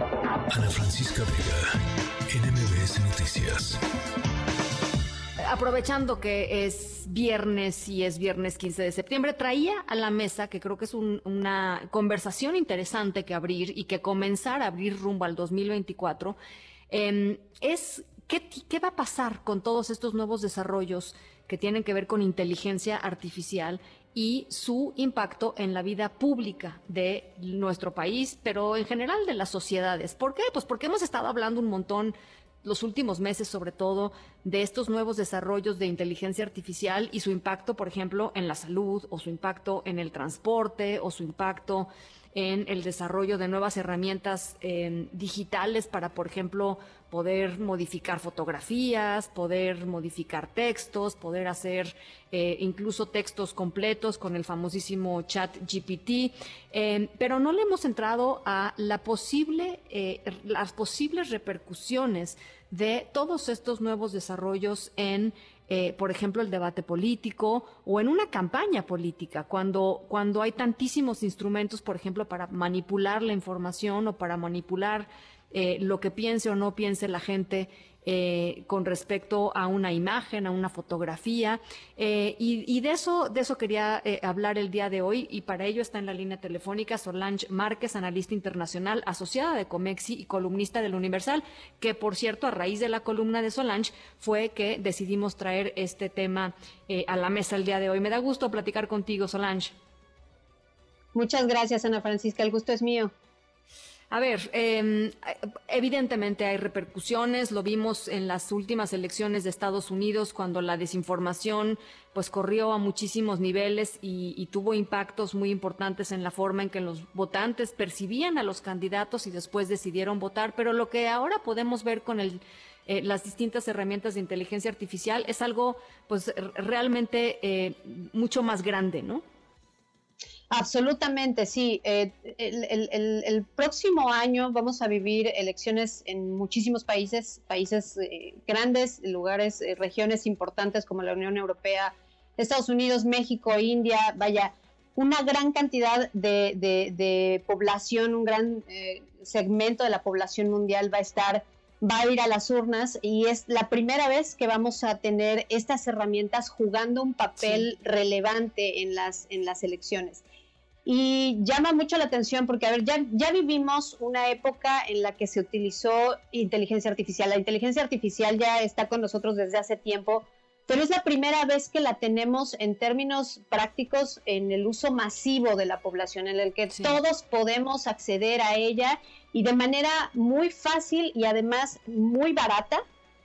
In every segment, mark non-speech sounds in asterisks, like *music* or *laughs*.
Ana Francisca Vega, NMBS Noticias. Aprovechando que es viernes y es viernes 15 de septiembre, traía a la mesa, que creo que es una conversación interesante que abrir y que comenzar a abrir rumbo al 2024, em, es ¿qué, qué va a pasar con todos estos nuevos desarrollos que tienen que ver con inteligencia artificial y su impacto en la vida pública de nuestro país, pero en general de las sociedades. ¿Por qué? Pues porque hemos estado hablando un montón los últimos meses, sobre todo, de estos nuevos desarrollos de inteligencia artificial y su impacto, por ejemplo, en la salud o su impacto en el transporte o su impacto en el desarrollo de nuevas herramientas eh, digitales para, por ejemplo, poder modificar fotografías, poder modificar textos, poder hacer eh, incluso textos completos con el famosísimo chat GPT, eh, pero no le hemos entrado a la posible, las posibles repercusiones de todos estos nuevos desarrollos en eh, por ejemplo, el debate político o en una campaña política, cuando, cuando hay tantísimos instrumentos, por ejemplo, para manipular la información o para manipular eh, lo que piense o no piense la gente eh, con respecto a una imagen, a una fotografía. Eh, y, de eso, de eso quería eh, hablar el día de hoy y para ello está en la línea telefónica Solange Márquez, analista internacional, asociada de Comexi y columnista del Universal, que por cierto, a raíz de la columna de Solange fue que decidimos traer este tema a la mesa el día de hoy. Me da gusto platicar contigo, Solange. Muchas gracias, Ana Francisca. El gusto es mío. A ver, em, evidentemente hay repercusiones, lo vimos en las últimas elecciones de Estados Unidos cuando la desinformación pues corrió a muchísimos niveles y, tuvo impactos muy importantes en la forma en que los votantes percibían a los candidatos y después decidieron votar, pero lo que ahora podemos ver con el, eh, las distintas herramientas de inteligencia artificial es algo pues realmente eh, mucho más grande, ¿no? Absolutamente, sí. Eh, el, próximo año vamos a vivir elecciones en muchísimos países, países eh, grandes, lugares, eh, regiones importantes como la Unión Europea, Estados Unidos, México, India, vaya, una gran cantidad de, de población, un gran segmento de la población mundial va a estar va a ir a las urnas y es la primera vez que vamos a tener estas herramientas jugando un papel relevante en las, en las elecciones. Y llama mucho la atención porque, a ver, ya, ya vivimos una época en la que se utilizó inteligencia artificial. La inteligencia artificial ya está con nosotros desde hace tiempo, pero es la primera vez que la tenemos en términos prácticos en el uso masivo de la población, en el que todos podemos acceder a ella y de manera muy fácil y además muy barata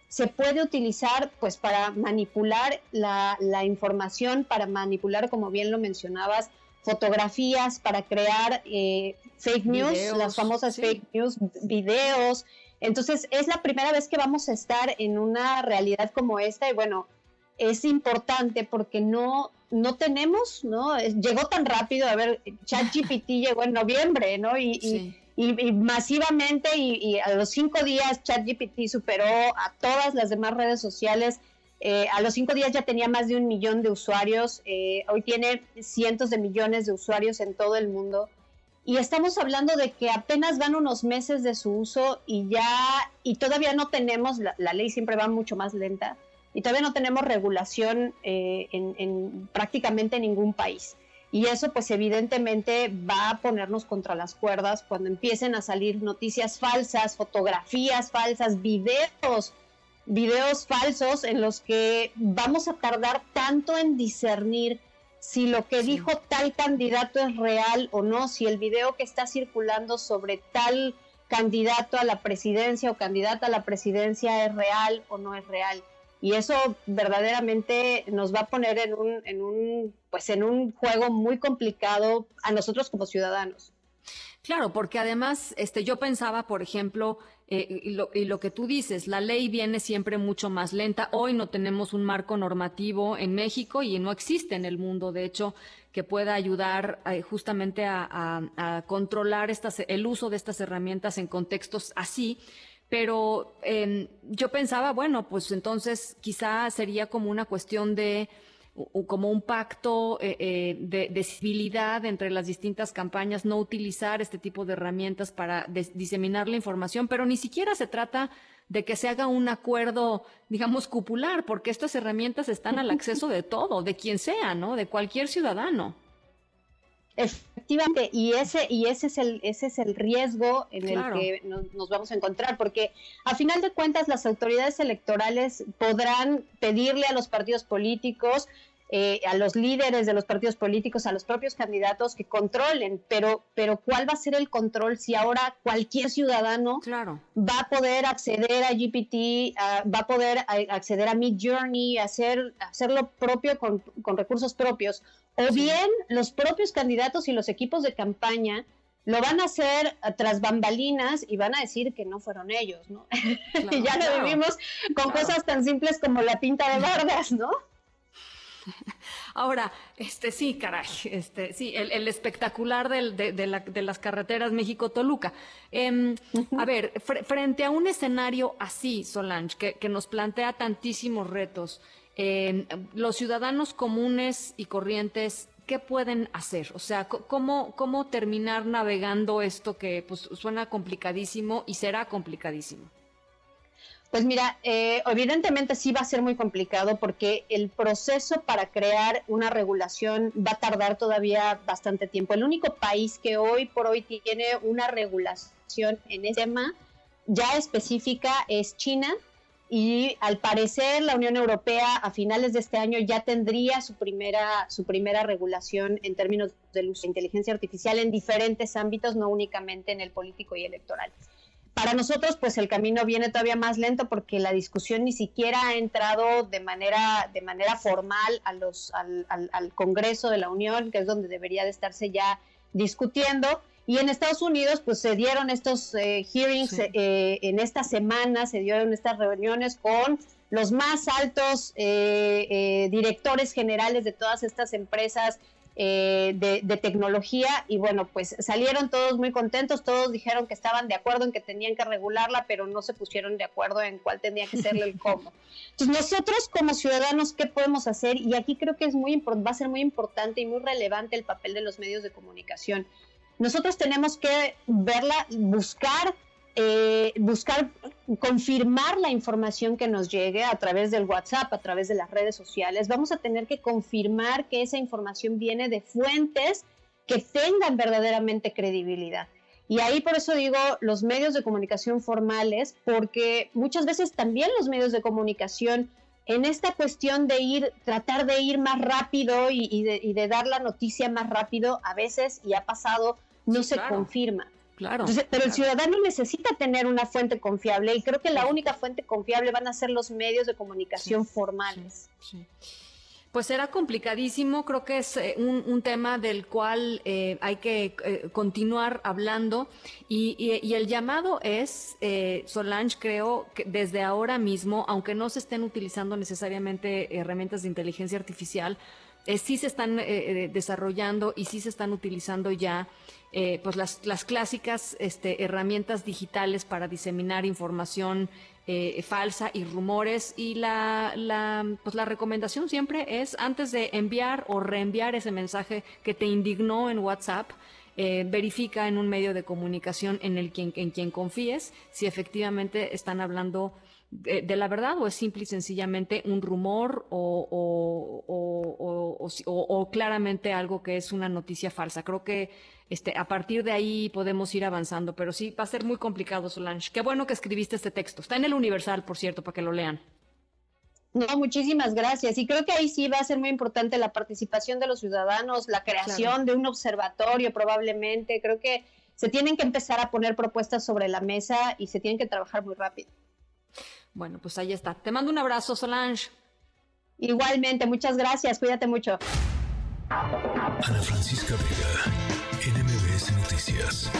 se puede utilizar pues para manipular la, información, para manipular, como bien lo mencionabas, fotografías, para crear eh, fake news, las famosas fake news, videos. Entonces es la primera vez que vamos a estar en una realidad como esta y bueno, es importante porque no, no tenemos, ¿no? Llegó tan rápido, a ver, ChatGPT *laughs* llegó en noviembre, ¿no? Y, y, masivamente y, a los cinco días ChatGPT superó a todas las demás redes sociales. Eh, a los cinco días ya tenía más de un millón de usuarios, eh, hoy tiene cientos de millones de usuarios en todo el mundo. Y estamos hablando de que apenas van unos meses de su uso y ya, y todavía no tenemos, la ley siempre va mucho más lenta, y todavía no tenemos regulación eh, en, prácticamente ningún país. Y eso pues evidentemente va a ponernos contra las cuerdas cuando empiecen a salir noticias falsas, fotografías falsas, videos, videos falsos en los que vamos a tardar tanto en discernir si lo que dijo tal candidato es real o no, si el video que está circulando sobre tal candidato a la presidencia o candidata a la presidencia es real o no es real y eso verdaderamente nos va a poner en un, en un, pues en un juego muy complicado a nosotros como ciudadanos. Claro, porque además, este, yo pensaba, por ejemplo, eh, y, lo, y, lo, que tú dices, la ley viene siempre mucho más lenta. Hoy no tenemos un marco normativo en México y no existe en el mundo, de hecho, que pueda ayudar eh, justamente a, a, a, controlar estas, el uso de estas herramientas en contextos así pero em, yo pensaba, bueno, pues entonces quizá sería como una cuestión de como un pacto eh, eh, de, civilidad entre las distintas campañas, no utilizar este tipo de herramientas para diseminar la información, pero ni siquiera se trata de que se haga un acuerdo, digamos, cupular, porque estas herramientas están al acceso de todo, de quien sea, ¿no? De cualquier ciudadano. Efectivamente, y ese, y ese es el, ese es el riesgo en el que nos, vamos a encontrar, porque a final de cuentas las autoridades electorales podrán pedirle a los partidos políticos eh, a los líderes de los partidos políticos, a los propios candidatos que controlen, pero, pero ¿cuál va a ser el control si ahora cualquier ciudadano va a poder acceder a GPT, va a poder acceder a Mid Journey, hacer, hacer lo propio con, recursos propios? O bien los propios candidatos y los equipos de campaña lo van a hacer tras bambalinas y van a decir que no fueron ellos, ¿no? y *laughs* ya lo vivimos con cosas tan simples como la pinta de Vargas, ¿no? *laughs* Ahora, este sí, caray, este sí, el, espectacular de, las carreteras México-Toluca. Em, a ver, frente a un escenario así, Solange, que, nos plantea tantísimos retos, em, los ciudadanos comunes y corrientes ¿qué pueden hacer? O sea, ¿cómo, ¿cómo terminar navegando esto que pues, suena complicadísimo y será complicadísimo? Pues mira, eh, evidentemente sí va a ser muy complicado porque el proceso para crear una regulación va a tardar todavía bastante tiempo. El único país que hoy por hoy tiene una regulación en ese tema ya específica es China y al parecer la Unión Europea a finales de este año ya tendría su primera, su primera regulación en términos del uso de inteligencia artificial en diferentes ámbitos, no únicamente en el político y electoral. Para nosotros, pues el camino viene todavía más lento porque la discusión ni siquiera ha entrado de manera, de manera formal a los, al, al, Congreso de la Unión, que es donde debería de estarse ya discutiendo. Y en Estados Unidos, pues se dieron estos eh, hearings eh, en esta semana, se dieron estas reuniones con los más altos eh, directores generales de todas estas empresas eh, de, tecnología y bueno, pues salieron todos muy contentos, todos dijeron que estaban de acuerdo en que tenían que regularla, pero no se pusieron de acuerdo en cuál tenía que ser el cómo. Entonces nosotros como ciudadanos, ¿qué podemos hacer? Y aquí creo que es muy va a ser muy importante y muy relevante el papel de los medios de comunicación. Nosotros tenemos que verla, buscar eh, buscar confirmar la información que nos llegue a través del WhatsApp, a través de las redes sociales. Vamos a tener que confirmar que esa información viene de fuentes que tengan verdaderamente credibilidad. Y ahí por eso digo los medios de comunicación formales, porque muchas veces también los medios de comunicación en esta cuestión de ir, tratar de ir más rápido y, de, dar la noticia más rápido, a veces, y ha pasado, no se confirma. Claro. pero el ciudadano necesita tener una fuente confiable y creo que la única fuente confiable van a ser los medios de comunicación formales. Pues será complicadísimo, creo que es eh, un, tema del cual eh, hay que eh, continuar hablando y, el llamado es, Solange, creo que desde ahora mismo, aunque no se estén utilizando necesariamente herramientas de inteligencia artificial, sí se están desarrollando y sí se están utilizando ya eh, pues las, las clásicas este, herramientas digitales para diseminar información eh, falsa y rumores. Y la, la, pues la recomendación siempre es antes de enviar o reenviar ese mensaje que te indignó en WhatsApp, eh, verifica en un medio de comunicación en el quien, en quien confíes si efectivamente están hablando de, la verdad o es simple y sencillamente un rumor o, o, o, claramente algo que es una noticia falsa. Creo que este, a partir de ahí podemos ir avanzando, pero sí va a ser muy complicado, Solange. Qué bueno que escribiste este texto. Está en el Universal, por cierto, para que lo lean. No, muchísimas gracias. Y creo que ahí sí va a ser muy importante la participación de los ciudadanos, la creación de un observatorio probablemente. Creo que se tienen que empezar a poner propuestas sobre la mesa y se tienen que trabajar muy rápido. Bueno, pues ahí está. Te mando un abrazo, Solange. Igualmente, muchas gracias. Cuídate mucho. Ana Francisca Vega, NMBS Noticias.